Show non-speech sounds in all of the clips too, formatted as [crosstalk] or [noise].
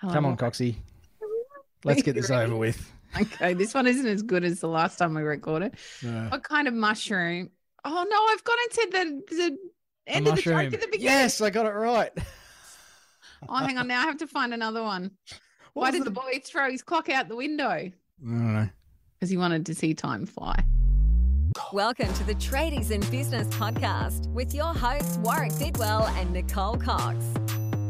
Hello, Come on, Coxie. [laughs] Let's get this over with. Okay, this one isn't as good as the last time we recorded. Uh, What kind of mushroom? Oh no, I've gone into the the a end of the mushroom. joke at the beginning. Yes, I got it right. Oh, hang on. Now I have to find another one. [laughs] What Why was did the boy throw his clock out the window? I don't know. Because he wanted to see time fly. Welcome to the Tradies in Business podcast with your hosts Warwick Bidwell and Nicole Cox.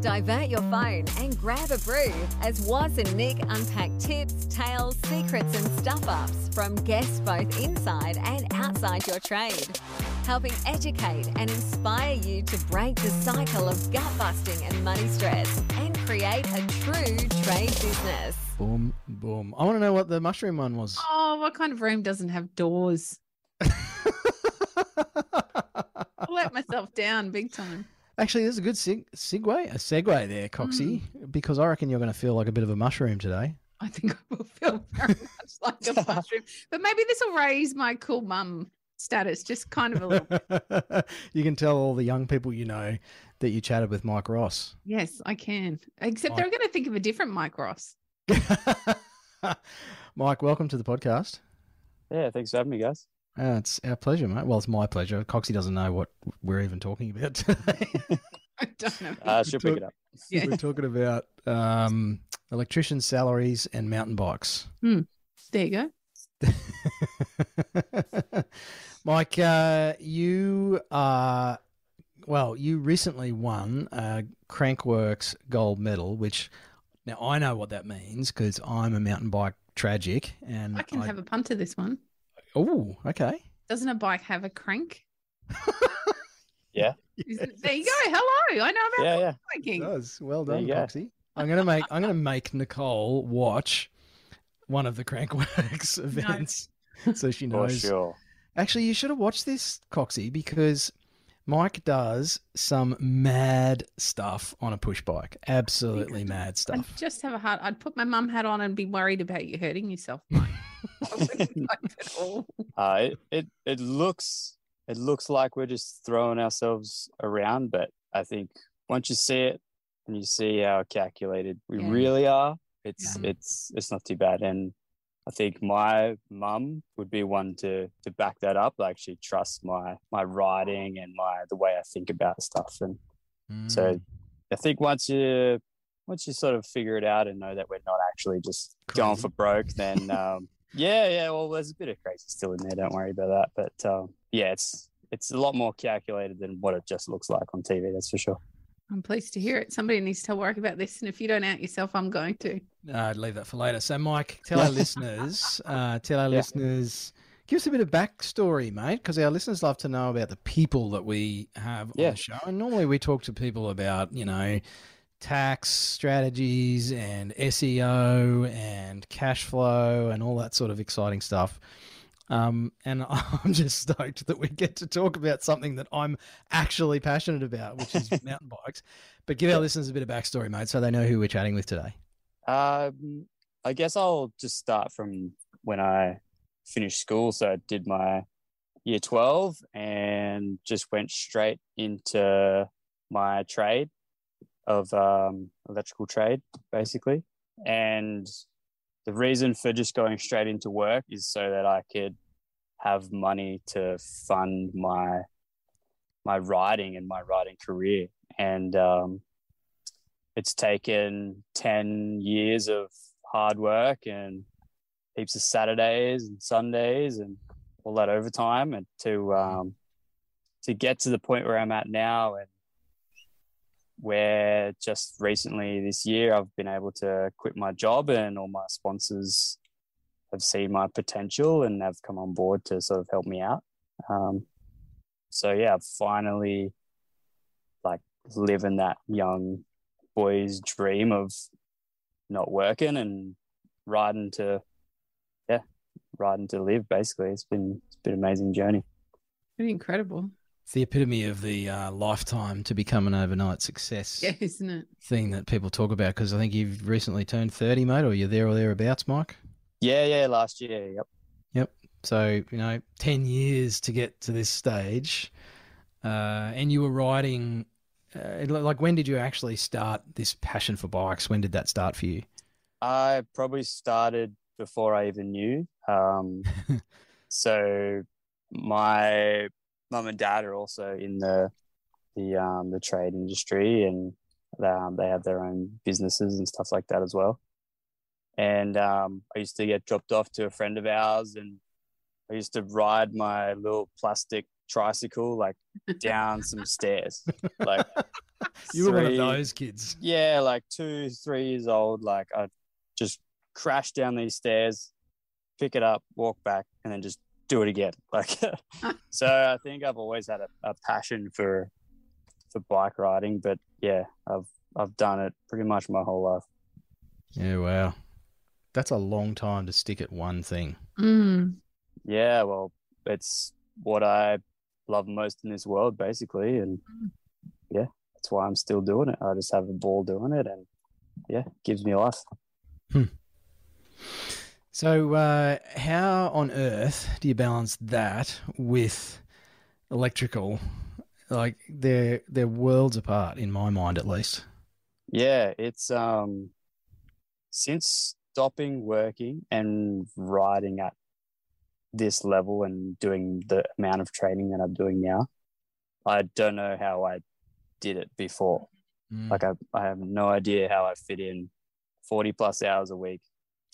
Divert your phone and grab a brew as Waz and Nick unpack tips, tales, secrets, and stuff ups from guests both inside and outside your trade, helping educate and inspire you to break the cycle of gut busting and money stress and create a true trade business. Boom, boom. I want to know what the mushroom one was. Oh, what kind of room doesn't have doors? [laughs] I let myself down big time. Actually, there's a good sig- segue, a segue there, Coxie, hmm. because I reckon you're going to feel like a bit of a mushroom today. I think I will feel very much like a [laughs] mushroom. But maybe this will raise my cool mum status just kind of a little bit. [laughs] you can tell all the young people you know that you chatted with Mike Ross. Yes, I can. Except Mike. they're going to think of a different Mike Ross. [laughs] Mike, welcome to the podcast. Yeah, thanks for having me, guys. Uh, it's our pleasure, mate. Well, it's my pleasure. Coxie doesn't know what we're even talking about [laughs] today. I don't know. Uh, she'll pick it up. Yeah. We're talking about um, electrician salaries and mountain bikes. There you go. [laughs] Mike, uh, you are well. You recently won a Crankworx gold medal, which now I know what that means because I'm a mountain bike tragic, and I can have a punt to this one. Oh, okay. Doesn't a bike have a crank? [laughs] Yeah. Isn't- There you go. Hello. I know about Yeah, yeah. biking. does. Well done, you go. Coxie. I'm gonna make I'm gonna make Nicole watch one of the Crankworx [laughs] events so she knows. For knows. sure. Actually, you should have watched this, Coxie, because Mike does some mad stuff on a push bike. Absolutely mad stuff. I'd just have a heart. I'd put my mum hat on and be worried about you hurting yourself. Mike. [laughs] I wouldn't like at all. Uh, it, it it looks it looks like we're just throwing ourselves around, but I think once you see it and you see how calculated we Yeah. really are, it's it's it's not too bad. And I think my mum would be one to to back that up. Like she trusts my my writing and my the way I think about stuff. And so Mm, I think once you once you sort of figure it out and know that we're not actually just going for broke, then um, yeah, yeah. Well, there's a bit of crazy still in there. Don't worry about that. But um, yeah, it's it's a lot more calculated than what it just looks like on TV. That's for sure. I'm pleased to hear it. Somebody needs to tell Warwick about this. And if you don't out yourself, I'm going to. no, I'd leave that for later. So, Mike, tell our [laughs] listeners, uh, tell our Yeah. listeners, give us a bit of backstory, mate, because our listeners love to know about the people that we have on Yeah. the show. And normally we talk to people about, you know, tax strategies and SEO and cash flow and all that sort of exciting stuff. Um, and [laughs] I'm just stoked that we get to talk about something that I'm actually passionate about, which is [laughs] mountain bikes. But give our listeners a bit of backstory, mate, so they know who we're chatting with today. Um, I guess I'll just start from when I finished school. So I did my year 12 and just went straight into my trade of um, electrical trade, basically. And the reason for just going straight into work is so that I could have money to fund my my writing and my writing career. And um, it's taken 10 years of hard work and heaps of Saturdays and Sundays and all that overtime and to um, to get to the point where I'm at now and where just recently this year I've been able to quit my job and all my sponsors have seen my potential and have come on board to sort of help me out. Um, so yeah, I've finally like living that young boy's dream of not working and riding to yeah riding to live basically it's been it's been an amazing journey Pretty incredible. It's the epitome of the uh, lifetime to become an overnight success Yeah, isn't it? thing that people talk about. Because I think you've recently turned 30, mate, or you're there or thereabouts, Mike. yeah yeah last year yep Yep. So, you know, 10 years to get to this stage. Uh, and you were riding uh, like when did you actually start this passion for bikes? When did that start for you? I probably started before I even knew. Um, [laughs] so my mum and dad are also in the the um, the trade industry, and they, um, they have their own businesses and stuff like that as well. And um, I used to get dropped off to a friend of ours, and I used to ride my little plastic tricycle like [laughs] down some stairs. Like [laughs] you were one of those kids. yeah, like two, three years old. Like I just crash down these stairs, pick it up, walk back, and then just do it again. [laughs] Like uh. so, I think I've always had a, a passion for for bike riding. But yeah, I've I've done it pretty much my whole life. Yeah, wow. That's a long time to stick at one thing. Mm. Yeah, well, it's what I love most in this world, basically, and mm. yeah, that's why I'm still doing it. I just have a ball doing it, and yeah, it gives me life. Hmm. So, uh, how on earth do you balance that with electrical? Like they're they're worlds apart in my mind, at least. Yeah, it's um since stopping working and riding at this level and doing the amount of training that I'm doing now, I don't know how I did it before. Mm. Like I, I have no idea how I fit in 40 plus hours a week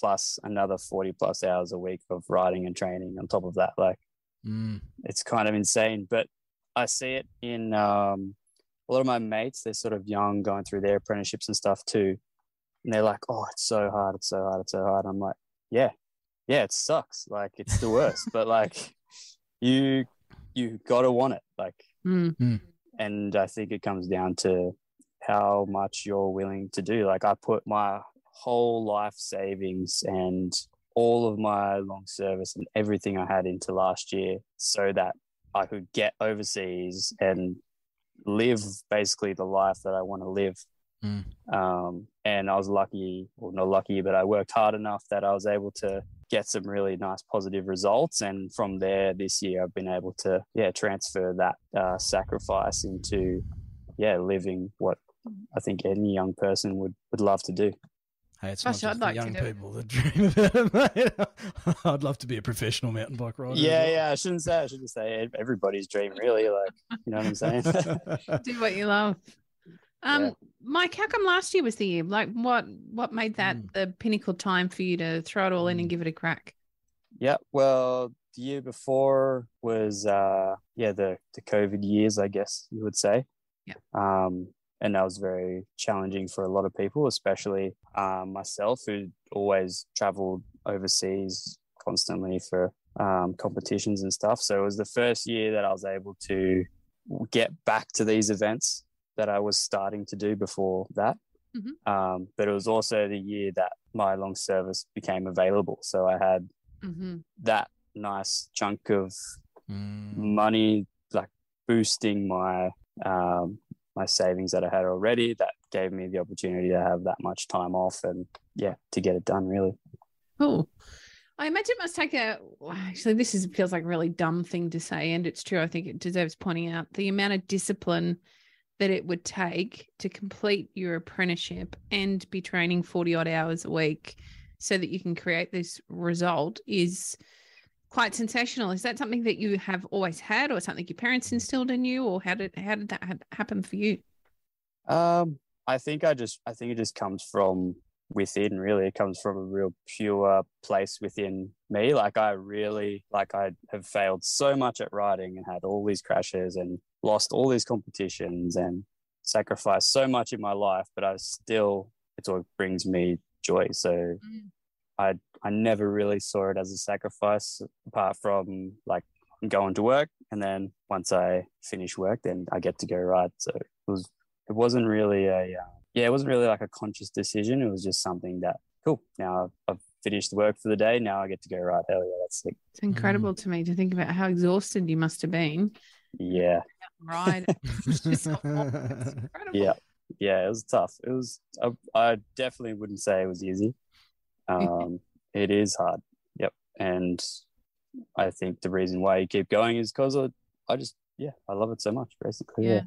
plus another 40 plus hours a week of riding and training on top of that. Like Mm. it's kind of insane. But I see it in um, a lot of my mates. They're sort of young, going through their apprenticeships and stuff too, and they're like, "Oh, it's so hard. It's so hard. It's so hard." I'm like, "Yeah, yeah, it sucks. Like it's the worst, [laughs] but like you you gotta want it. Like, Mm. and I think it comes down to how much you're willing to do. Like I put my whole life savings and all of my long service and everything I had into last year so that I could get overseas and live basically the life that I want to live. Mm. Um, and I was lucky, or not lucky, but I worked hard enough that I was able to get some really nice positive results. And from there, this year, I've been able to, yeah, transfer that uh, sacrifice into, yeah, living what I think any young person would, would love to do. Hey, it's Gosh, not I'd just like young people that [laughs] dream about it, mate. I'd love to be a professional mountain bike rider. Yeah, well. yeah. I shouldn't say. I shouldn't say everybody's dream, really. Like, you know what I'm saying? [laughs] Do what you love. Um, Yeah. Mike, how come last year was the year? Like, what what made that Mm. the pinnacle time for you to throw it all in and Mm. give it a crack? yeah. Well, the year before was, uh, yeah, the the COVID years, I guess you would say. Yeah. Um, and that was very challenging for a lot of people, especially um, myself, who always traveled overseas constantly for um, competitions and stuff. So it was the first year that I was able to get back to these events that I was starting to do before that. Mhm. Um, but it was also the year that my long service became available. So I had Mm-hmm. that nice chunk of Mm. money, like boosting my um, my savings that I had already. That gave me the opportunity to have that much time off and yeah, to get it done. Really, Cool. I imagine it must take a. Actually, this is feels like a really dumb thing to say, and it's true. I think it deserves pointing out the amount of discipline that it would take to complete your apprenticeship and be training forty odd hours a week, so that you can create this result is quite sensational. Is that something that you have always had, or something your parents instilled in you, or how did how did that happen for you? um, I think I just I think it just comes from within. Really, it comes from a real pure place within me. Like I really like I have failed so much at riding and had all these crashes and lost all these competitions and sacrificed so much in my life, but I still it's what brings me joy. So I I never really saw it as a sacrifice apart from like going to work and then once I finish work then I get to go ride. So it was it wasn't really a uh, yeah it wasn't really like a conscious decision. It was just something that cool. Now I've, I've finished the work for the day. Now I get to go ride. Hell yeah, that's sick. It's incredible to me to think about how exhausted you must have been. Yeah, [laughs] Right. [laughs] Yeah, yeah. It was tough. It was. I, I definitely wouldn't say it was easy. Um, [laughs] it is hard. Yep, and I think the reason why you keep going is because I, I just yeah I love it so much. Basically, Yeah. yeah.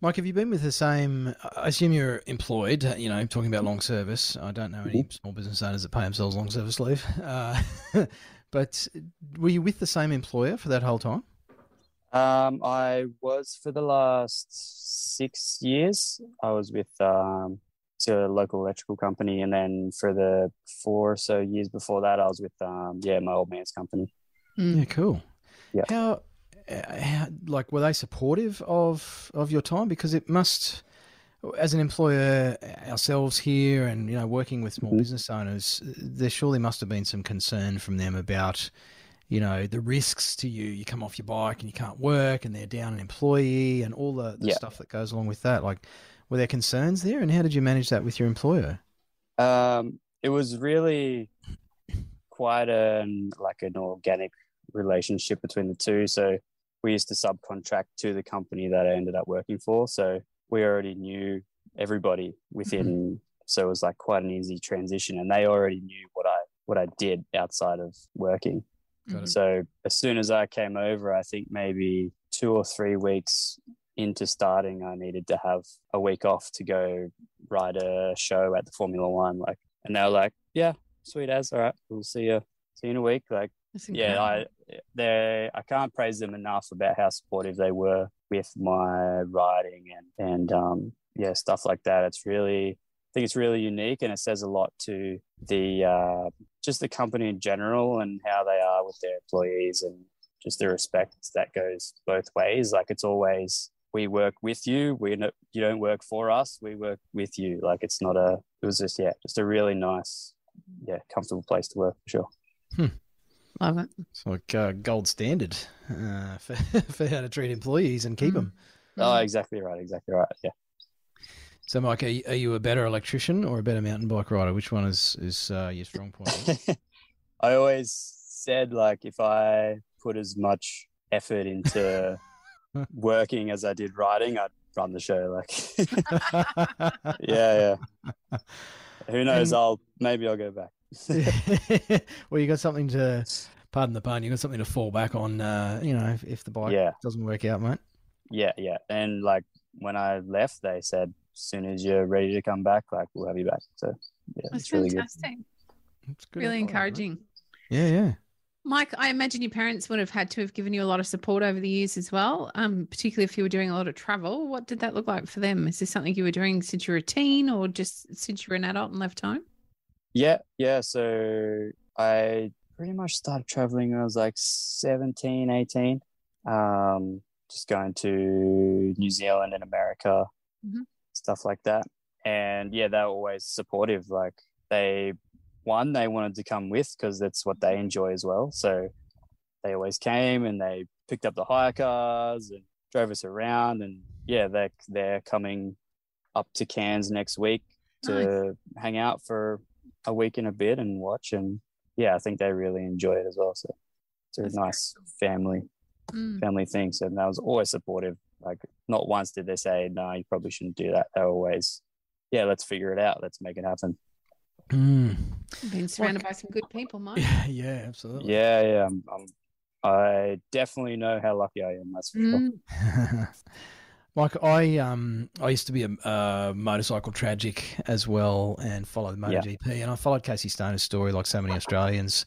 Mike, have you been with the same? I assume you're employed. uh, You know, talking about long service. I don't know any small business owners that pay themselves long service leave. Uh, [laughs] but were you with the same employer for that whole time? Um, I was for the last six years. I was with um, it's a local electrical company, and then for the four or so years before that, I was with um, yeah, my old man's company. Mm. Yeah, cool. Yeah. How, uh, how, like, were they supportive of of your time? Because it must, as an employer ourselves here, and you know, working with small Mhm. business owners, there surely must have been some concern from them about, you know, the risks to you. You come off your bike and you can't work, and they're down an employee, and all the, the Yeah. stuff that goes along with that. Like, were there concerns there, and how did you manage that with your employer? Um, it was really quite an like an organic relationship between the two. So we used to subcontract to the company that I ended up working for. So we already knew everybody within. So it was like quite an easy transition, and they already knew what I what I did outside of working. So as soon as I came over, I think maybe two or three weeks into starting, I needed to have a week off to go ride a show at the Formula One. Like, and they were like, "Yeah, sweet as, all right, we'll see you, see you in a week." Like, yeah. I they I can't praise them enough about how supportive they were with my riding and and um yeah stuff like that. It's really I think it's really unique and it says a lot to the uh, just the company in general and how they are with their employees and just the respect that goes both ways. Like it's always we work with you. We no, you don't work for us. We work with you. Like it's not a. It was just yeah, just a really nice, yeah, comfortable place to work for sure. Love it. It's like uh, gold standard uh, [laughs] for for how to treat employees and keep Mm. them. Oh, exactly right. Exactly right. Yeah. So, Mike, are you, are you a better electrician or a better mountain bike rider? Which one is is uh, your strong point? [laughs] I always said like if I put as much effort into [laughs] [laughs] working as I did riding, I'd run the show. Like, [laughs] [laughs] yeah, yeah. Who knows? And- I'll maybe I'll go back. well, you got something to, pardon the pun, you got something to fall back on. Uh, you know, if, if the bike Yeah. doesn't work out, mate. Yeah, yeah. And like when I left, they said as soon as you're ready to come back, like we'll have you back. So yeah, That's it's really good. fantastic. It's good Really advice, mate. encouraging. Yeah, yeah. Mike, I imagine your parents would have had to have given you a lot of support over the years as well, um, particularly if you were doing a lot of travel. What did that look like for them? Is this something you were doing since you were a teen or just since you were an adult and left home? Yeah, yeah. So I pretty much started traveling when I was like 17, 18. Um, just going to New Zealand and America, Mhm. stuff like that. And yeah, they were always supportive. Like they, one, they wanted to come with because that's what they enjoy as well. So they always came and they picked up the hire cars and drove us around. And yeah, they're, they're coming up to Cairns next week to hang out for a week and a bit and watch. And yeah i think they really enjoy it as well. So it's a That's nice family Mm. family thing. So that was always supportive. Like not once did they say no you probably shouldn't do that. They were always yeah let's figure it out. Let's make it happen Mm. Being surrounded by some good people, Mike. Yeah, [laughs] yeah, absolutely. yeah yeah I'm, I'm, i definitely know how lucky i am that's for sure Mm. [laughs] Mike, I um I used to be a, uh motorcycle tragic as well and followed Yeah. MotoGP and I followed Casey Stoner's story like so many Australians,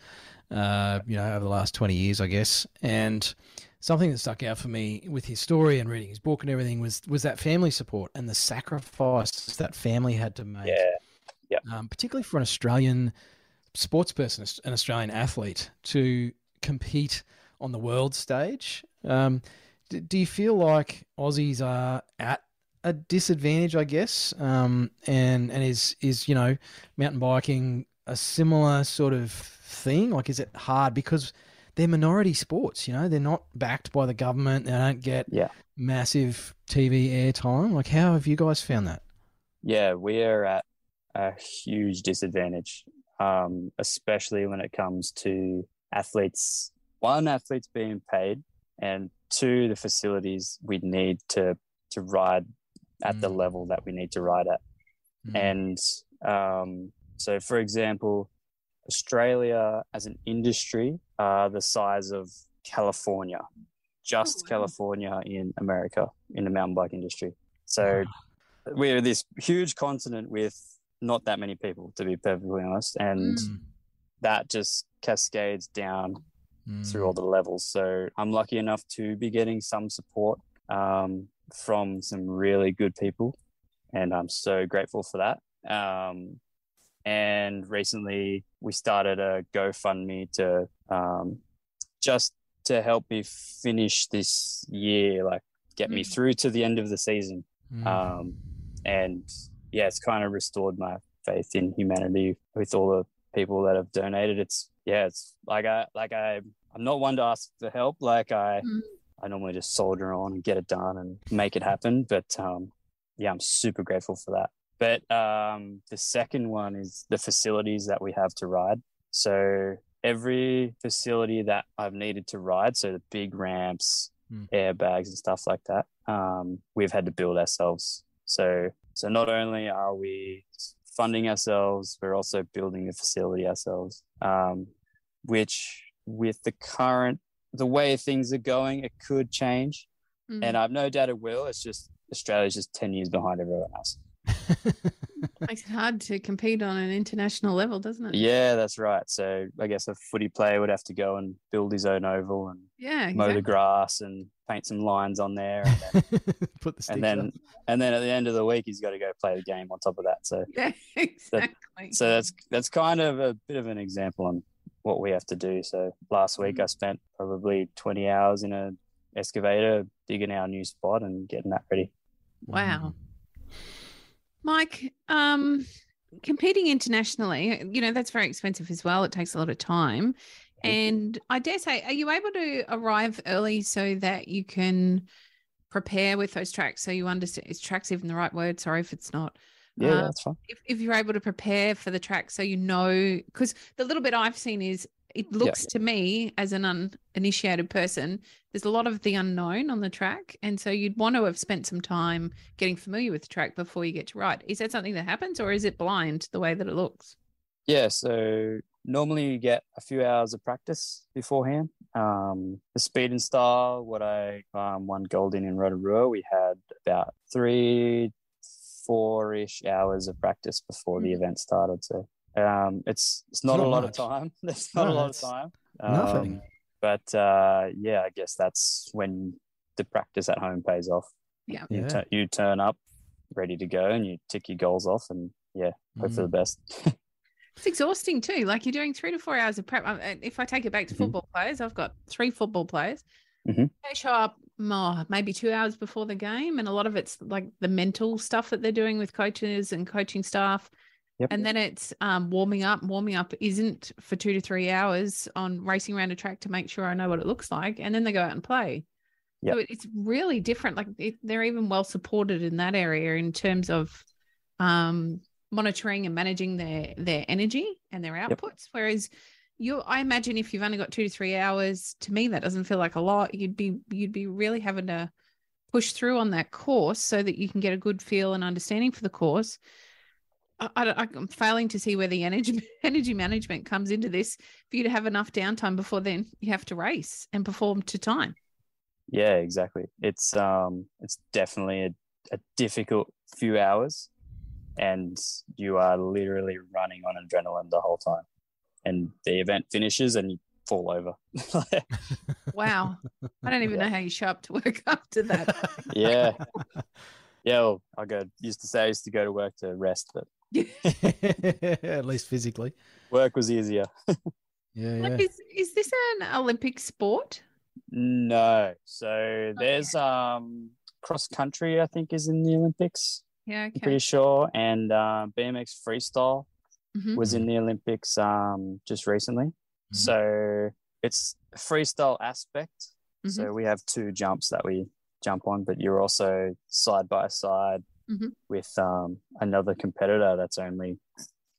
uh, you know, over the last twenty years, I guess. And something that stuck out for me with his story and reading his book and everything was was that family support and the sacrifice that family had to make. yeah um, particularly for an Australian sports person, an Australian athlete, to compete on the world stage. Um, d- do you feel like Aussies are at a disadvantage, I guess? Um, and and is is you know mountain biking a similar sort of thing? Like, is it hard because they're minority sports? You know, they're not backed by the government. They don't get Yeah. massive TV airtime. Like, how have you guys found that? yeah we are at a huge disadvantage um, especially when it comes to athletes one athletes being paid and two the facilities we need to to ride at the Mm. level that we need to ride at Mm. and um, so for example australia as an industry are the size of california just wow. california in america in the mountain bike industry So we're this huge continent with not that many people, to be perfectly honest, and Mm. that just cascades down through all Mm. the levels. So I'm lucky enough to be getting some support um, from some really good people, and I'm so grateful for that. Um, and recently, we started a GoFundMe to um, just to help me finish this year, like get me Mm. through to the end of the season. Mm. Um, and yeah, it's kind of restored my faith in humanity with all the people that have donated. It's yeah, it's like I like I I'm not one to ask for help. Like I Mm. I normally just soldier on and get it done and make it happen. But um, yeah, I'm super grateful for that. But um, the second one is the facilities that we have to ride. So every facility that I've needed to ride, so the big ramps, Mm. airbags and stuff like that, um, we've had to build ourselves. So so not only are we funding ourselves, we're also building the facility ourselves. Um, which with the current the way things are going, it could change. Mm. And I've no doubt it will. It's just Australia's just ten years behind everyone else. [laughs] Makes it hard to compete on an international level, doesn't it? Yeah, that's right. So I guess a footy player would have to go and build his own oval and Yeah. mow the grass and paint some lines on there, and then, [laughs] Put the and then up. and then at the end of the week he's got to go play the game on top of that. So [laughs] Yeah, exactly. so that's that's kind of a bit of an example on what we have to do. So last week mm-hmm. I spent probably twenty hours in a excavator digging our new spot and getting that ready. Wow. Mike, um, competing internationally, you know, that's very expensive as well. It takes a lot of time. And I dare say, are you able to arrive early so that you can prepare with those tracks? So you understand, is tracks even the right word? Sorry if it's not. Yeah, Uh, that's fine. if, if you're able to prepare for the track so you know because the little bit i've seen is it looks to me as an uninitiated person there's a lot of the unknown on the track and so you'd want to have spent some time getting familiar with the track before you get to ride is that something that happens or is it blind the way that it looks Yeah, so normally you get a few hours of practice beforehand. Um, the speed and style, what I um, won gold in in Rotorua, we had about three, four ish hours of practice before the Mhm. event started. So um, it's it's not, not a lot much. of time. [laughs] There's not No, a lot of that's time. nothing. Um, but uh, yeah, I guess that's when the practice at home pays off. Yeah. You, Yeah. tu- you turn up ready to go and you tick your goals off and yeah, hope for the Mm. best. [laughs] it's exhausting too like you're doing three to four hours of prep Um, and if i take it back to Mhm. football players i've got three football players Mhm. they show up oh, maybe two hours before the game and a lot of it's like the mental stuff that they're doing with coaches and coaching staff Yep. and then it's um, warming up warming up isn't for two to three hours on racing around a track to make sure i know what it looks like and then they go out and play Yep. so it's really different like it, they're even well supported in that area in terms of um, monitoring and managing their their energy and their Yep. outputs whereas you i imagine if you've only got two to three hours to me that doesn't feel like a lot you'd be you'd be really having to push through on that course so that you can get a good feel and understanding for the course I, I, i'm failing to see where the energy [laughs] energy management comes into this for you to have enough downtime before then you have to race and perform to time Yeah, exactly. It's um it's definitely a, a difficult few hours and you are literally running on adrenaline the whole time. And the event finishes and you fall over. [laughs] wow i don't even Yeah. know how you show up to work [laughs] after that yeah. Yeah, well, I go used to say I used to go to work to rest, but [laughs] At least physically. work was easier. [laughs] Yeah, yeah. Is, is this an olympic sport No. So there's um cross country I think is in the Olympics. yeah I'm pretty sure. And uh, BMX freestyle Mhm. was in the Olympics um, just recently. Mhm. So it's freestyle aspect. Mhm. So we have two jumps that we jump on, but you're also side by side Mhm. with um, another competitor that's only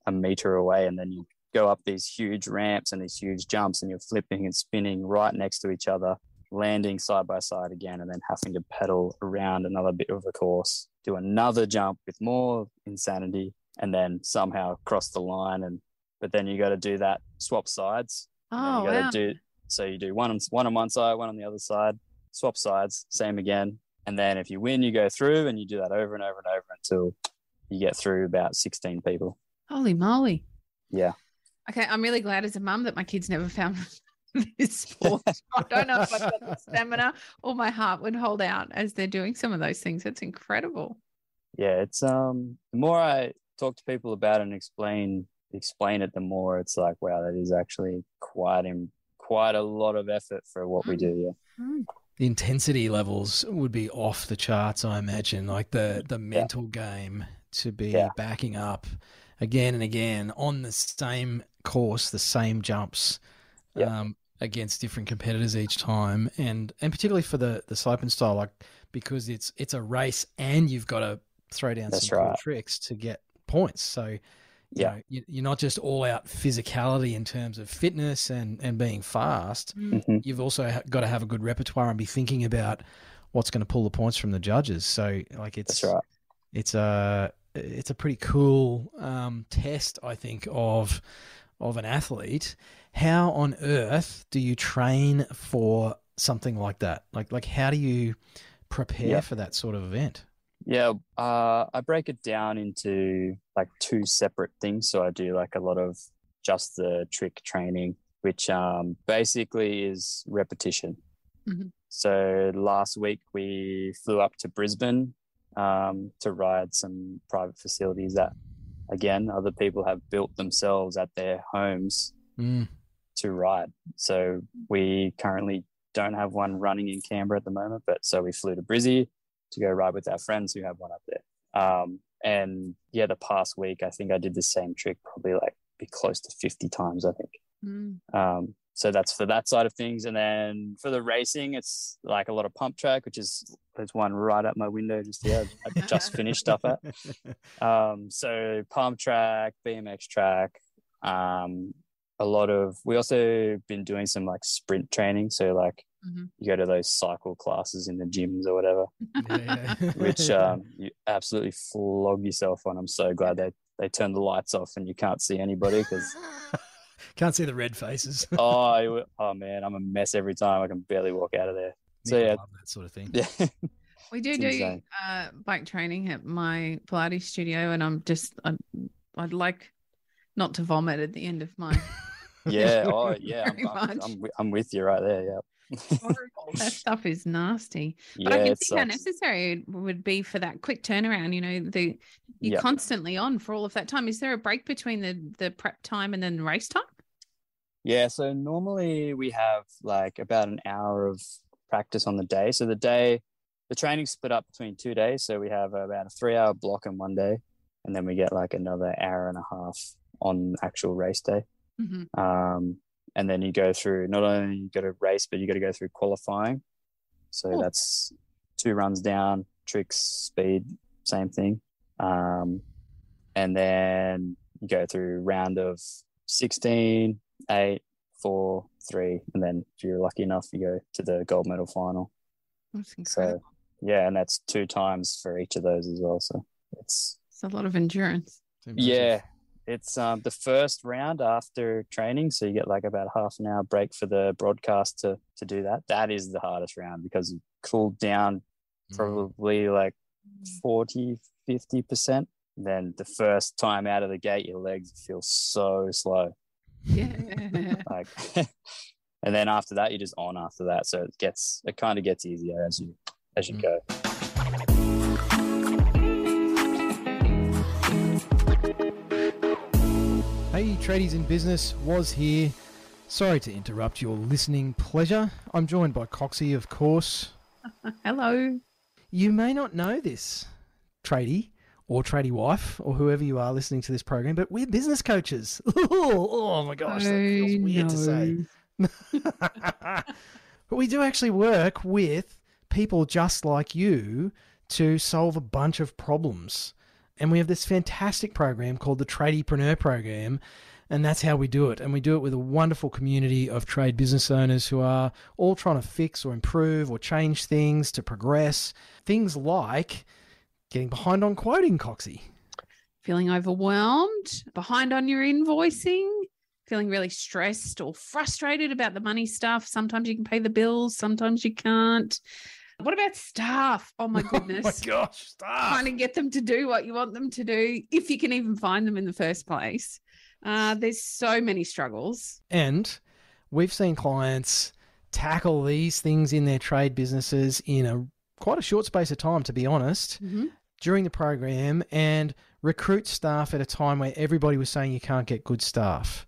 a meter away, and then you go up these huge ramps and these huge jumps, and you're flipping and spinning right next to each other, landing side by side again, and then having to pedal around another bit of the course, do another jump with more insanity, and then somehow cross the line. And but then you got to do that swap sides. oh you gotta wow do so you do one on one on one side, one on the other side, swap sides, same again, and then if you win, you go through, and you do that over and over and over until you get through about sixteen people. Holy moly. Yeah. Okay, I'm really glad as a mum that my kids never found [laughs] this sport. [laughs] I don't know if I've got the stamina or my heart would hold out as they're doing some of those things. It's incredible. Yeah, it's um the more I talk to people about it and explain explain it, the more it's like, wow, that is actually quite in quite a lot of effort for what we do. Yeah. The intensity levels would be off the charts i imagine. Like the the mental game to be Yeah. backing up again and again on the same course the same jumps Yeah. um, against different competitors each time. And and particularly for the the slope and style like because it's it's a race and you've got to throw down That's some cool tricks to get points. So you Yeah. know, you- you're not just all out physicality in terms of fitness and and being fast Mhm. you've also got to have a good repertoire and be thinking about what's going to pull the points from the judges. So like it's That's right. it's a it's a pretty cool um, test, I think, of of an athlete. How on earth do you train for something like that? Like like how do you prepare Yeah. for that sort of event? Yeah, uh, I break it down into like two separate things. So I do like a lot of just the trick training, which um, basically is repetition. Mhm. So last week we flew up to Brisbane um, to ride some private facilities that, again, other people have built themselves at their homes Mm. to ride. So we currently don't have one running in Canberra at the moment, but so we flew to Brizzy to go ride with our friends who have one up there. Um, and yeah, the past week I think I did the same trick probably like be close to 50 times, I think. Mm. Um, so that's for that side of things. And then for the racing, it's like a lot of pump track, which is there's one right up my window just here. I [laughs] just finished up at. Um, so pump track, BMX track, um, a lot of. We also been doing some like sprint training. So like Mhm. you go to those cycle classes in the gyms or whatever, Yeah, yeah. [laughs] which [laughs] um, you absolutely flog yourself on. I'm so glad they they turned the lights off and you can't see anybody because [laughs] can't see the red faces. oh I- oh man, I'm a mess every time. I can barely walk out of there. So Nick yeah, love that sort of thing. yeah, We do It's do uh, bike training at my Pilates studio, and I'm just I'd, I'd like not to vomit at the end of my yeah. Oh yeah, I'm, I'm. I'm, I'm with you right there. Yeah. That [laughs] stuff is nasty. But yeah, I can see how necessary it would be for that quick turnaround. You know, the you're Yeah. constantly on for all of that time. Is there a break between the the prep time and then race time? Yeah, so normally we have like about an hour of practice on the day. So the day, the training's split up between two days. So we have about a three hour block in one day, and then we get like another hour and a half on actual race day. Mhm. Um, and then you go through not only you got to race, but you got to go through qualifying. So Cool. that's two runs down, tricks, speed, same thing. Um, and then you go through round of 16, 8, 4, 3, and then if you're lucky enough, you go to the gold medal final. That's So yeah, and that's two times for each of those as well. So it's it's a lot of endurance. Yeah, it's um the first round after training, so you get like about half an hour break for the broadcast to to do that. That is the hardest round because you cool down Mm. probably like 40 50 percent. Then the first time out of the gate, your legs feel so slow. Yeah. [laughs] Like, [laughs] and then after that, you're just on after that. So it gets it kind of gets easier as you as you Mm. go. Hey, tradies in business was here. Sorry to interrupt your listening pleasure. I'm joined by Coxie, of course. [laughs] Hello. You may not know this, tradie or tradie wife or whoever you are listening to this program, but we're business coaches. [laughs] oh, my gosh, that feels weird to say. [laughs] but we do actually work with people just like you to solve a bunch of problems. And we have this fantastic program called the Tradiepreneur Program. And that's how we do it. And we do it with a wonderful community of trade business owners who are all trying to fix or improve or change things to progress. Things like getting behind on quoting, Coxie. Feeling overwhelmed, behind on your invoicing, feeling really stressed or frustrated about the money stuff. Sometimes you can pay the bills, sometimes you can't. What about staff? Oh my goodness. [laughs] Oh my gosh, staff. Trying to get them to do what you want them to do, if you can even find them in the first place. Uh, there's so many struggles. And we've seen clients tackle these things in their trade businesses in a quite a short space of time, to be honest, Mhm. during the program and recruit staff at a time where everybody was saying you can't get good staff,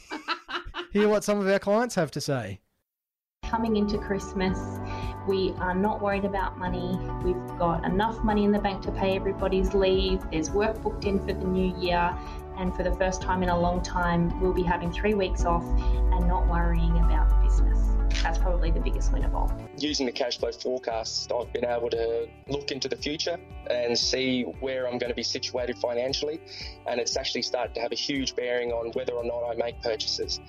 hear what some of our clients have to say. coming into Christmas, we are not worried about money. We've got enough money in the bank to pay everybody's leave. There's work booked in for the new year. And for the first time in a long time, we'll be having three weeks off and not worrying about the business. That's probably the biggest win of all. using the cash flow forecast, I've been able to look into the future and see where I'm going to be situated financially. And it's actually started to have a huge bearing on whether or not I make purchases.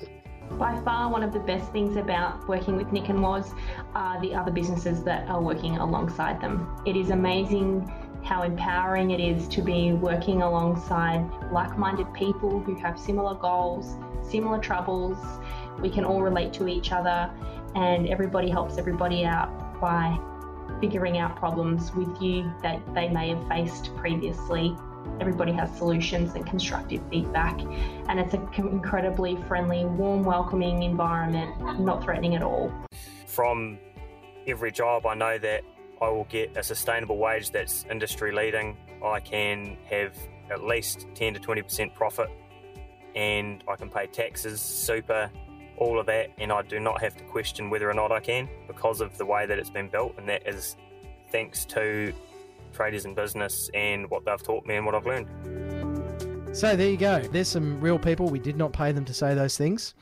By far, one of the best things about working with Nick and Woz are the other businesses that are working alongside them. It is amazing how empowering it is to be working alongside like minded people who have similar goals, similar troubles. We can all relate to each other, and everybody helps everybody out by figuring out problems with you that they may have faced previously. Everybody has solutions and constructive feedback, and it's an incredibly friendly, warm, welcoming environment, not threatening at all. from every job, I know that I will get a sustainable wage that's industry leading. I can have at least 10 to 20% profit and I can pay taxes, super, all of that, and I do not have to question whether or not I can because of the way that it's been built, and that is thanks to tradies in business and what they've taught me and what I've learned. So there you go. There's some real people. We did not pay them to say those things.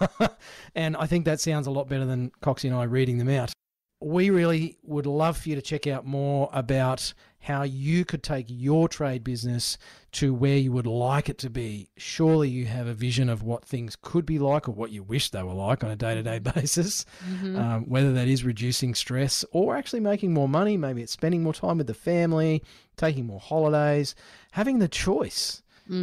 [laughs] and I think that sounds a lot better than Coxie and I reading them out. We really would love for you to check out more about how you could take your trade business to where you would like it to be. Surely you have a vision of what things could be like or what you wish they were like on a day to day basis, um, whether that is reducing stress or actually making more money. Maybe it's spending more time with the family, taking more holidays, having the choice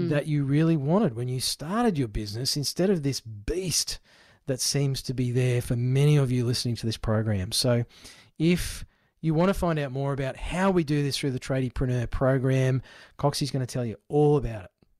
that you really wanted when you started your business instead of this beast that seems to be there for many of you listening to this program. So, if you want to find out more about how we do this through the Tradiepreneur program, Coxie's going to tell you all about it.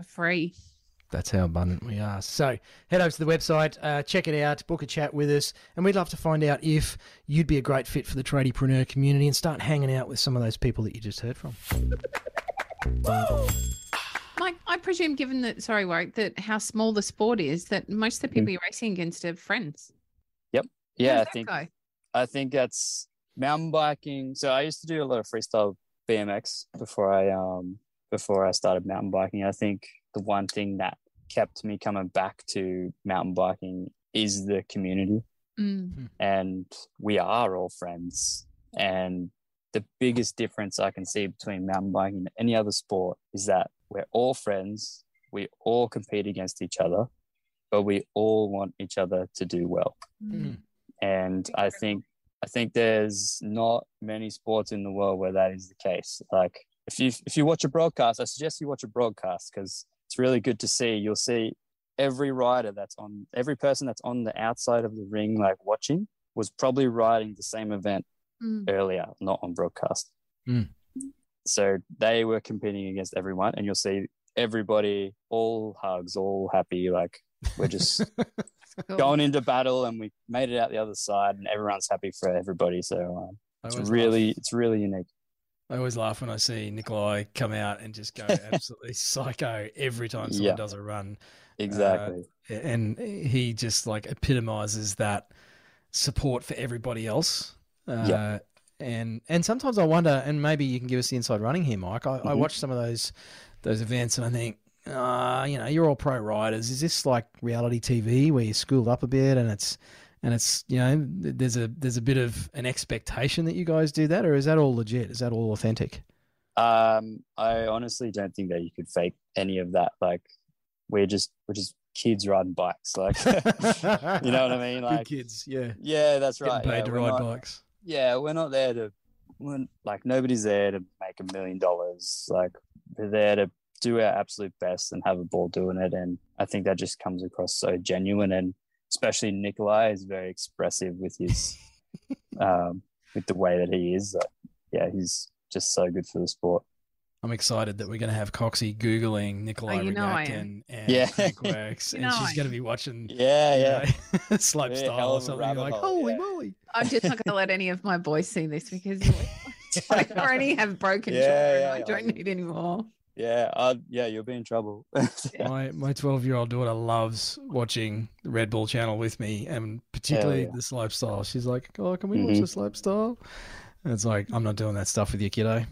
For free. That's how abundant we are. So head over to the website, uh, check it out, book a chat with us, and we'd love to find out if you'd be a great fit for the tradiepreneur community and start hanging out with some of those people that you just heard from. Mike, I presume, given that, sorry, Warwick, that how small the sport is, that most of the people you're racing against are friends. Yep. Yeah, I think go? I think that's mountain biking. So I used to do a lot of freestyle BMX before I um before I started mountain biking. I think the one thing that kept me coming back to mountain biking is the community Mm. and we are all friends. And the biggest difference I can see between mountain biking and any other sport is that we're all friends, we all compete against each other, but we all want each other to do well. Mm. And I think I think there's not many sports in the world where that is the case. Like if you if you watch a broadcast, I suggest you watch a broadcast because it's really good to see. You'll see every rider that's on every person that's on the outside of the ring, like watching, was probably riding the same event Mm. earlier, not on broadcast. Mm. So they were competing against everyone, and you'll see everybody all hugs, all happy, like we're just [laughs] Cool. going into battle, and we made it out the other side, and everyone's happy for everybody. So um, It's really, laugh- it's really unique. I always laugh when I see Nikolai come out and just go [laughs] absolutely psycho every time someone Yeah. does a run. Exactly. and he just like epitomizes that support for everybody else. Uh, Yeah. And and sometimes I wonder, and maybe you can give us the inside running here, Mike. I, I Mhm. watch some of those those events, and I think, uh, you know, you're all pro riders. Is this like reality TV where you're schooled up a bit, and it's and it's you know, there's a there's a bit of an expectation that you guys do that, or is that all legit? Is that all authentic? Um, I honestly don't think that you could fake any of that. Like, we're just we're just kids riding bikes. Like, [laughs] you know what I mean? Good Like, kids, yeah, yeah, that's getting right. paid yeah, to ride not- bikes. yeah, we're not there to, we're, like, nobody's there to make a million dollars. Like, we're there to do our absolute best and have a ball doing it. And I think that just comes across so genuine. And especially Nikolai is very expressive with his, [laughs] um, with the way that he is. Like, yeah, he's just so good for the sport. I'm excited that we're going to have Coxie googling Nikolai Oh, you know I and Yeah. Crankworx, [laughs] You and know she's going to be watching Yeah, you yeah. know, [laughs] slope Yeah, style or something. Like, hole, holy yeah. moly! I'm just not going to let any of my boys see this because I already have broken Yeah, children. yeah, I don't need any more. Yeah, uh, yeah, you'll be in trouble. [laughs] [laughs] My my 12 year old daughter loves watching the Red Bull channel with me, and particularly yeah. the slope style. She's like, "Oh, can we watch Mhm. the slope style?" And it's like, I'm not doing that stuff with you, kiddo.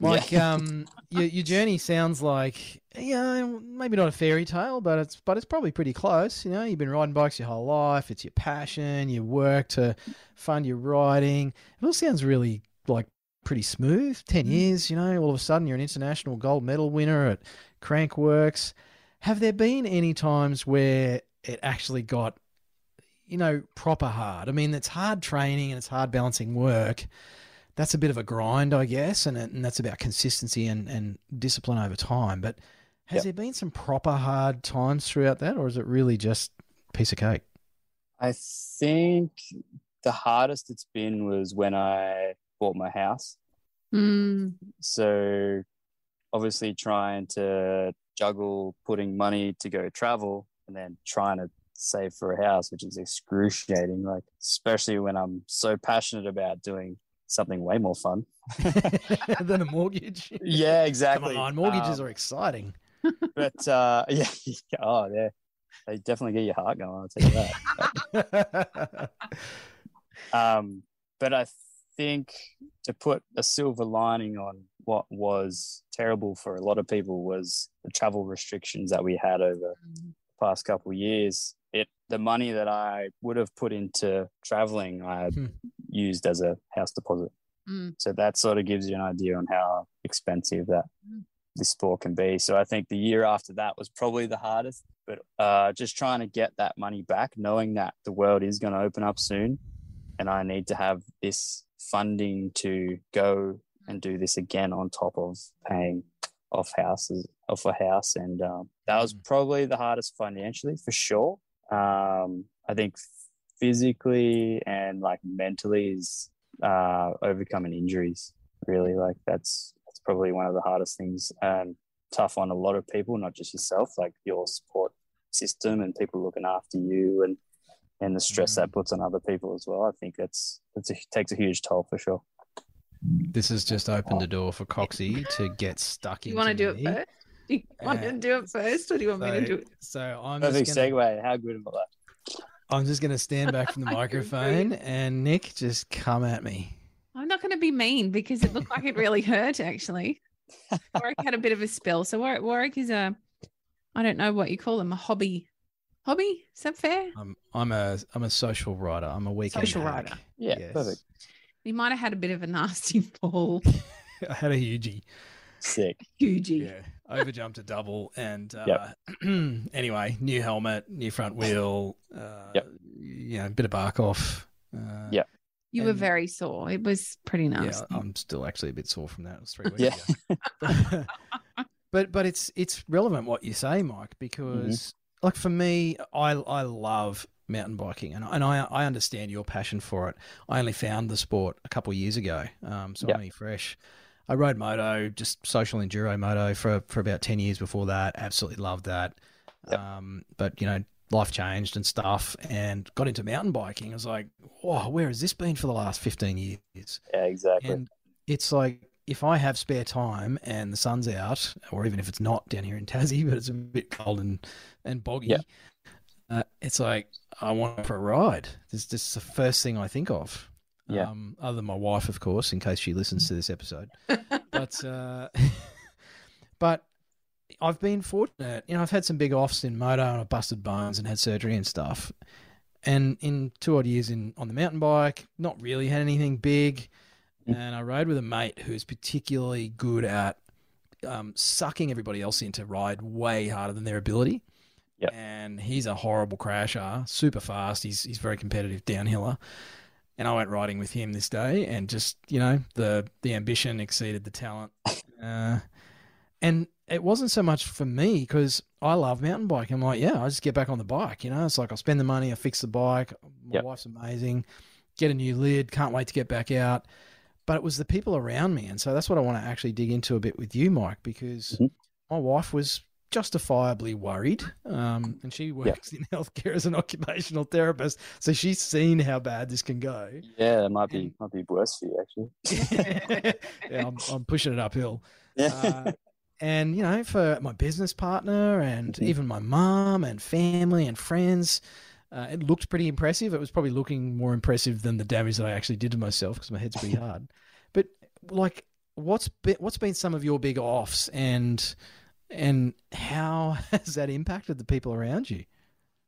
Like, um, your your journey sounds like, yeah, maybe not a fairy tale, but it's but it's probably pretty close. You know, you've been riding bikes your whole life. It's your passion. You work to fund your riding. It all sounds really like pretty smooth. Ten mm. years, you know, all of a sudden you're an international gold medal winner at Crankworx. Have there been any times where it actually got, you know, proper hard? I mean, it's hard training and it's hard balancing work. That's a bit of a grind, I guess, and, and that's about consistency and, and discipline over time. But has Yep. there been some proper hard times throughout that, or is it really just piece of cake? I think the hardest it's been was when I bought my house. Mm, So obviously trying to juggle putting money to go travel and then trying to save for a house, which is excruciating. Like especially when I'm so passionate about doing something way more fun. [laughs] [laughs] than a mortgage. Yeah, exactly. Come on, mortgages Um, are exciting. [laughs] but uh, yeah, oh yeah, they definitely get your heart going. I'll tell you that. Um, but I think to put a silver lining on what was terrible for a lot of people was the travel restrictions that we had over the past couple of years. It the money that I would have put into traveling, I had Hmm. used as a house deposit. Mm. So that sort of gives you an idea on how expensive that Mm. this sport can be. So I think the year after that was probably the hardest. But uh, just trying to get that money back, knowing that the world is going to open up soon, and I need to have this funding to go and do this again on top of paying off houses off a house, and um, that was Mm. probably the hardest financially for sure. Um, I think physically and like mentally is uh, overcoming injuries. Really, like that's that's probably one of the hardest things and tough on a lot of people, not just yourself. Like your support system and people looking after you and and the stress that mm. puts on other people as well. I think that's that's a, takes a huge toll for sure. This has just opened the door for Coxie to get stuck in. you want to do it first? Do you want to do it first, or do you want me to do it? So I'm Perfect just, gonna, segue. How good am I? I'm just going to stand back from the [laughs] microphone and Nick, just come at me. I'm not going to be mean because it looked like it really [laughs] hurt. Actually, Warwick had a bit of a spill. So Warwick, Warwick is a, I don't know what you call him, a hobby, hobby. Is that fair? I'm I'm a I'm a social writer. I'm a weekend Social hack. rider. Yeah, Yes. perfect. He might have had a bit of a nasty [laughs] fall. [laughs] I had a hugie. Sick. Hugie. Yeah, overjumped a double, and uh, Yep. [clears throat] anyway, new helmet, new front wheel. Uh, Yep. You know, bit of bark off. Uh, Yep. You were very sore. It was pretty Yeah. I'm still actually a bit sore from that. It was three weeks Yeah. ago. [laughs] but but it's it's relevant what you say, Mike, because like for me, I I love mountain biking, and and I I understand your passion for it. I only found the sport a couple of years ago, um, so. I'm only fresh. I rode moto, just social enduro moto for for about ten years before that. Absolutely loved that. Yep. Um, but you know, life changed and stuff, and got into mountain biking. I was like, oh, where has this been for the last 15 years? Yeah, exactly. And it's like, if I have spare time and the sun's out, or even if it's not down here in Tassie, [laughs] but it's a bit cold and, and boggy, Yeah. uh, it's like, I want for a ride. This, this is the first thing I think of. Yeah. Um, other than my wife, of course, in case she listens to this episode. [laughs] but, uh, [laughs] but I've been fortunate. You know, I've had some big offs in moto and I've busted bones and had surgery and stuff. And in two odd years in on the mountain bike, not really had anything big. Mm. And I rode with a mate who's particularly good at um, sucking everybody else in to ride way harder than their ability. Yep. And he's a horrible crasher, super fast. He's he's very competitive downhiller. And I went riding with him this day, and just you know the the ambition exceeded the talent. [laughs] Uh, and it wasn't so much for me because I love mountain biking. I'm like, yeah, I just get back on the bike. You know, it's like I'll spend the money, I fix the bike. My Yep. wife's amazing. Get a new lid. Can't wait to get back out. But it was the people around me, and so that's what I want to actually dig into a bit with you, Mike, because Mhm. my wife was justifiably worried, um, and she works in healthcare as an occupational therapist, so she's seen how bad this can go. yeah, it might be and- might be worse for you actually. [laughs] yeah, I'm, I'm pushing it uphill. Yeah. Uh, and you know, for my business partner and even my mom and family and friends, uh, it looked pretty impressive. It was probably looking more impressive than the damage that I actually did to myself because my head's pretty [laughs] hard. But like, what's been, what's been some of your big offs and and how [laughs] has that impacted the people around you?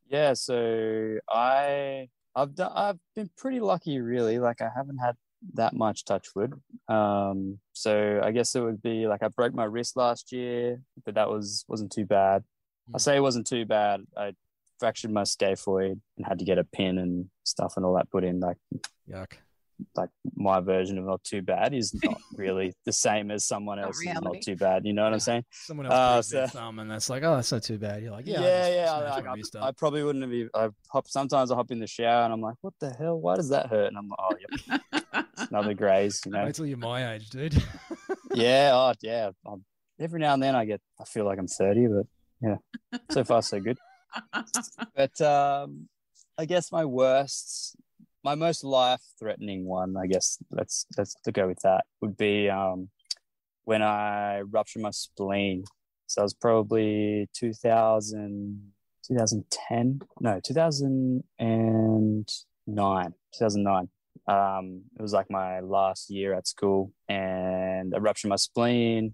Yeah, so I I've done I've been pretty lucky really. Like I haven't had that much touch wood. Um so I guess it would be like I broke my wrist last year, but that was wasn't too bad. I Mm. say it wasn't too bad. I fractured my scaphoid and had to get a pin and stuff and all that put in. Like Yuck. Like my version of not too bad is not [laughs] really the same as someone Not else's not reality. too bad. You know what I'm saying? Someone else Uh, breaks their so- thumb and that's like, oh, that's not too bad. You're like, yeah, yeah, yeah. smashed like, I, I probably wouldn't have. Even, I hop sometimes. I hop in the shower and I'm like, what the hell? Why does that hurt? And I'm like, oh, yep, [laughs] another graze. You know? Wait till you're my age, dude. yeah, [laughs] oh yeah. Um every now and then I get. I feel like I'm 30, but yeah, so far so good. But um, I guess my worst, my most life-threatening one, I guess let's let's to go with that would be um, when I ruptured my spleen. So it was probably 2000, 2010, no, 2009, 2009. Um, it was like my last year at school, and I ruptured my spleen.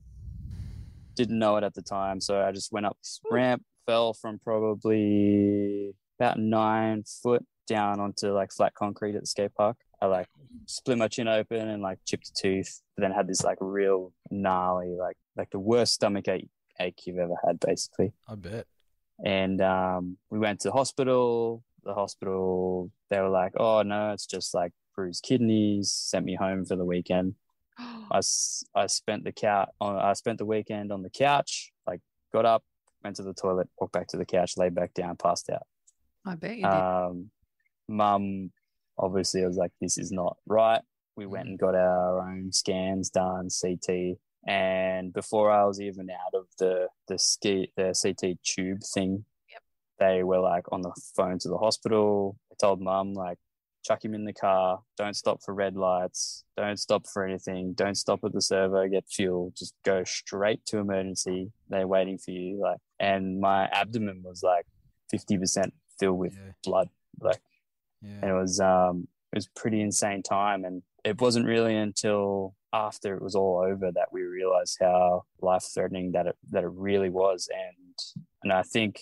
Didn't know it at the time, so I just went up this ramp, fell from probably about nine foot down onto like flat concrete at the skate park. I like split my chin open and like chipped a tooth, but then had this like real gnarly, like like the worst stomach ache, ache you've ever had, basically I bet. and um, we went to the hospital. The hospital, they were like, "Oh no, it's just like bruised kidneys." Sent me home for the weekend. [gasps] I, I spent the couch. I spent the weekend on the couch. Like, got up, went to the toilet, walked back to the couch, laid back down, passed out. I bet you did. Um, mum, obviously, I was like, "This is not right." We went mm. and got our own scans done, CT, and before I was even out of the the ski the CT tube thing, Yep. they were like on the phone to the hospital. I told mum like, chuck him in the car. Don't stop for red lights. Don't stop for anything. Don't stop at the servo. Get fuel. Just go straight to emergency. They're waiting for you. Like, and my abdomen was like fifty percent filled with Yeah. blood. Like, and Yeah. it was um it was pretty insane time. And it wasn't really until after it was all over that we realized how life threatening that it that it really was. And and I think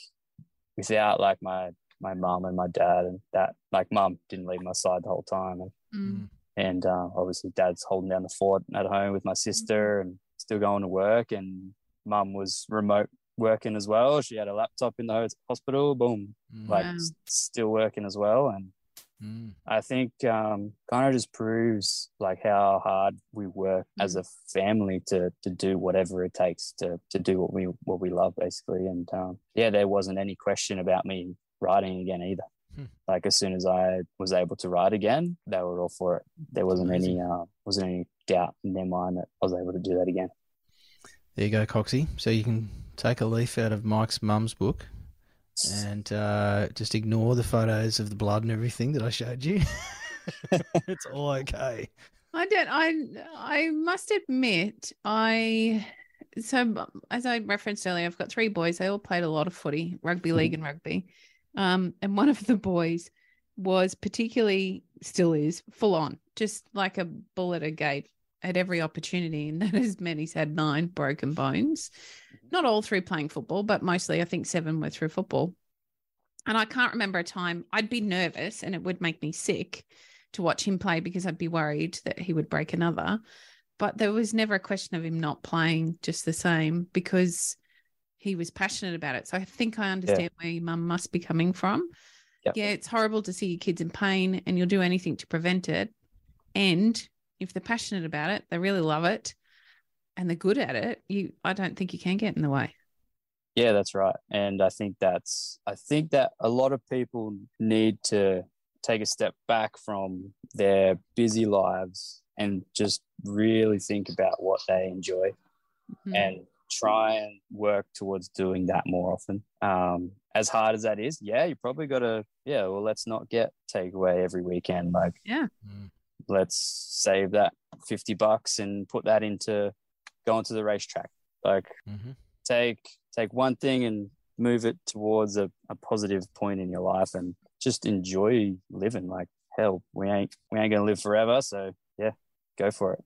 without like my my mum and my dad and that like mum didn't leave my side the whole time. And Mm. and uh, obviously dad's holding down the fort at home with my sister and still going to work. And mum was remote working as well. She had a laptop in the hospital. Boom. Mm. like Wow. s- still working as well. And Mm. I think um, kind of just proves like how hard we work as a family to to do whatever it takes to to do what we what we love basically. And um, yeah, there wasn't any question about me riding again either. Hmm. Like as soon as I was able to ride again, they were all for it. There wasn't any uh, wasn't any doubt in their mind that I was able to do that again. There you go, Coxie. So you can take a leaf out of Mike's mum's book and uh, just ignore the photos of the blood and everything that I showed you. [laughs] it's all okay. I don't. I I must admit, I so as I referenced earlier, I've got three boys. They all played a lot of footy, rugby league, and rugby. Um, and one of the boys was particularly, still is, full on, just like a bull at a gate at every opportunity. And that has meant he's had nine broken bones. Not all through playing football, but mostly I think seven were through football. And I can't remember a time I'd be nervous and it would make me sick to watch him play because I'd be worried that he would break another. But there was never a question of him not playing just the same because he was passionate about it. So I think I understand where your mum must be coming from. Yep. Yeah, it's horrible to see your kids in pain and you'll do anything to prevent it. And if they're passionate about it, they really love it and they're good at it, you I don't think you can get in the way. Yeah, that's right. And I think that's I think that a lot of people need to take a step back from their busy lives and just really think about what they enjoy Mhm. and try and work towards doing that more often. Um, as hard as that is, yeah, you probably got to, yeah, well, let's not get takeaway every weekend. Like, Mm. let's save that 50 bucks and put that into going to the racetrack. Like, Mm-hmm. take take one thing and move it towards a, a positive point in your life and just enjoy living like hell we ain't we ain't gonna live forever so yeah go for it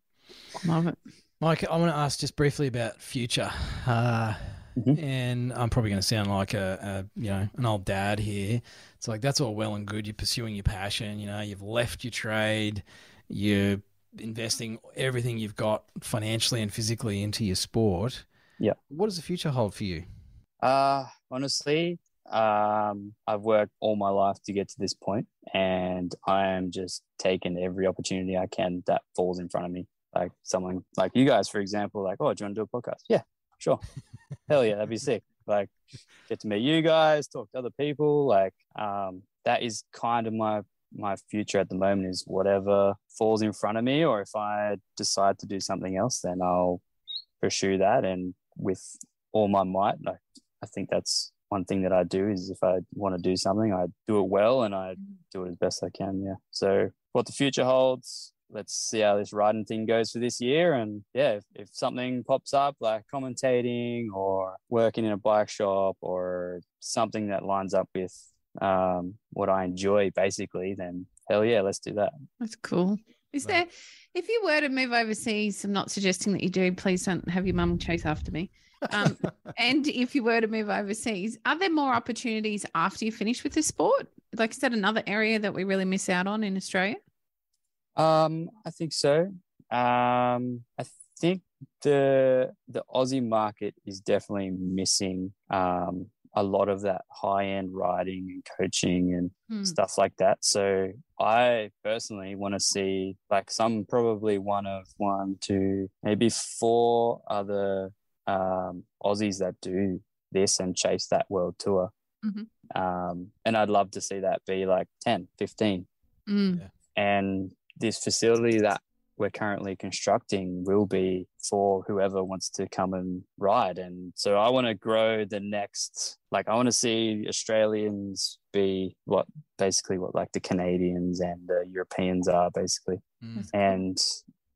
Love it. Mike, I want to ask just briefly about future. Uh, Mhm. And I'm probably going to sound like a, a, you know, an old dad here. It's like that's all well and good. You're pursuing your passion. You know, you've left your trade. You're investing everything you've got financially and physically into your sport. Yeah. What does the future hold for you? uh honestly um i've worked all my life to get to this point and i am just taking every opportunity i can that falls in front of me like someone like you guys for example like oh do you want to do a podcast yeah sure [laughs] hell yeah that'd be sick like get to meet you guys talk to other people like um that is kind of my my future at the moment is whatever falls in front of me or if i decide to do something else then i'll pursue that. And with all my might like i think that's one thing that i do is if i want to do something i do it well and i mm-hmm. do it as best i can yeah. So what the future holds let's see how this riding thing goes for this year. And yeah if, if something pops up like commentating or working in a bike shop or something that lines up with um, what i enjoy basically then hell yeah let's do that That's cool. Is there, if you were to move overseas, I'm not suggesting that you do. Please don't have your mum chase after me. Um, [laughs] and if you were to move overseas, are there more opportunities after you finish with the sport? Like, is that another area that we really miss out on in Australia? Um, I think so. Um, I think the the Aussie market is definitely missing um, a lot of that high end riding and coaching and Hmm. stuff like that. So I personally want to see like some probably one of one, two, maybe four other um, Aussies that do this and chase that world tour. Mhm. Um, and I'd love to see that be like 10, 15 Mm. and this facility that we're currently constructing will be for whoever wants to come and ride. And so i want to grow the next like i want to see australians be what basically what like the canadians and the europeans are basically. Mm. and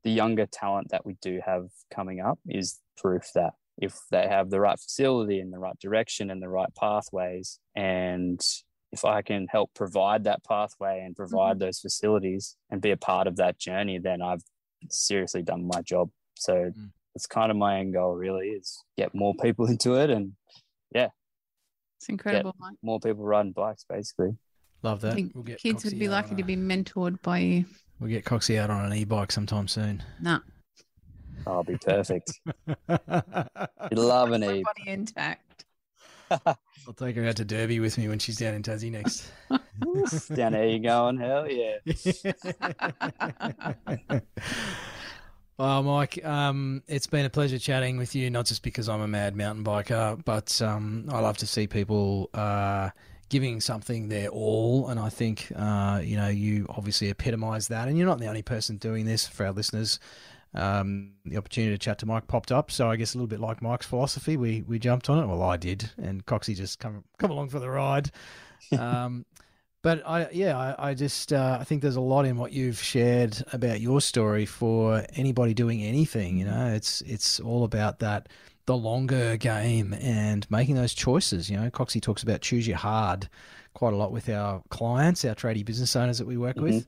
the younger talent that we do have coming up is proof that if they have the right facility and the right direction and the right pathways and if i can help provide that pathway and provide those facilities and be a part of that journey then i've seriously done my job so Mm. it's kind of my end goal really is get more people [laughs] into it and yeah, It's incredible, Mike. more people riding bikes basically Love I that. think We'll get kids would be lucky on to a- be mentored by you. We'll get Coxie out on an e-bike sometime soon. Nah, i'll be perfect [laughs] you'd love an e body intact. I'll take her out to Derby with me when she's down in Tassie next. [laughs] down there you going hell yeah well, [laughs] Mike, um, it's been a pleasure chatting with you. Not just because I'm a mad mountain biker, but um, I love to see people uh, giving something their all, and I think uh, you know you obviously epitomise that. And you're not the only person doing this for our listeners. Um, the opportunity to chat to Mike popped up, so I guess a little bit like Mike's philosophy, we we jumped on it. Well, I did, and Coxie just come come along for the ride. [laughs] Um, But I, yeah, I, I just uh, I think there's a lot in what you've shared about your story for anybody doing anything. You know, it's it's all about that the longer game and making those choices. You know, Coxie talks about choose your hard quite a lot with our clients, our tradie business owners that we work with.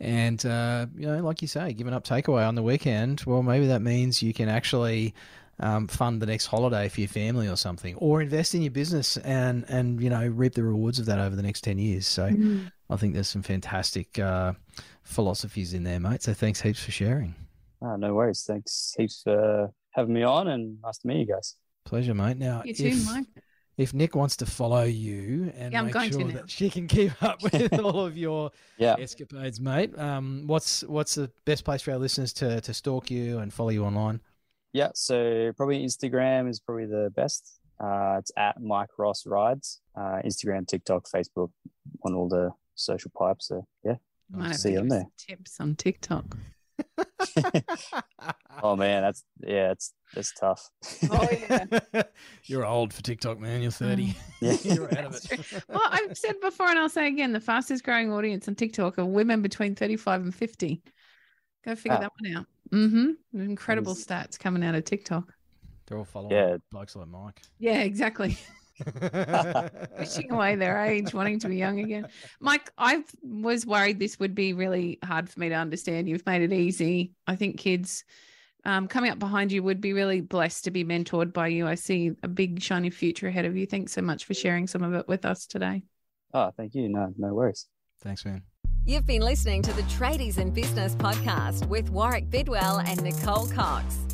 And, uh, you know, like you say, giving up takeaway on the weekend, well, maybe that means you can actually um, fund the next holiday for your family or something, or invest in your business and, and you know, reap the rewards of that over the next 10 years. So I think there's some fantastic uh, philosophies in there, mate. So thanks heaps for sharing. Ah, no worries. Thanks heaps for having me on and nice to meet you guys. Pleasure, mate. Now, You too, if, Mike. If Nick wants to follow you and Yeah, make sure that she can keep up [laughs] with all of your Yeah. escapades, mate, um, what's what's the best place for our listeners to, to stalk you and follow you online? Yeah. So probably Instagram is probably the best. Uh, it's at Mike Ross Rides. Uh, Instagram, TikTok, Facebook, on all the social pipes. So yeah. Might have see to you on us some tips on TikTok. [laughs] Oh man, that's yeah, it's it's tough. Oh, yeah. [laughs] You're old for TikTok, man. You're 30. [laughs] Yeah. You're out of it. Well, I've said before, and I'll say again, the fastest growing audience on TikTok are women between 35 and 50. Go figure Ah. that one out. Mm-hmm. Incredible Yes. stats coming out of TikTok. They're all following Yeah. blokes like Mike. Yeah, exactly. [laughs] Wishing [laughs] away their age, wanting to be young again. Mike, I was worried this would be really hard for me to understand. You've made it easy. I think kids um, coming up behind you would be really blessed to be mentored by you. I see a big, shiny future ahead of you. Thanks so much for sharing some of it with us today. oh, thank you. No, no worries. Thanks, man. You've been listening to the Tradies in Business podcast with Warwick Bidwell and Nicole Cox.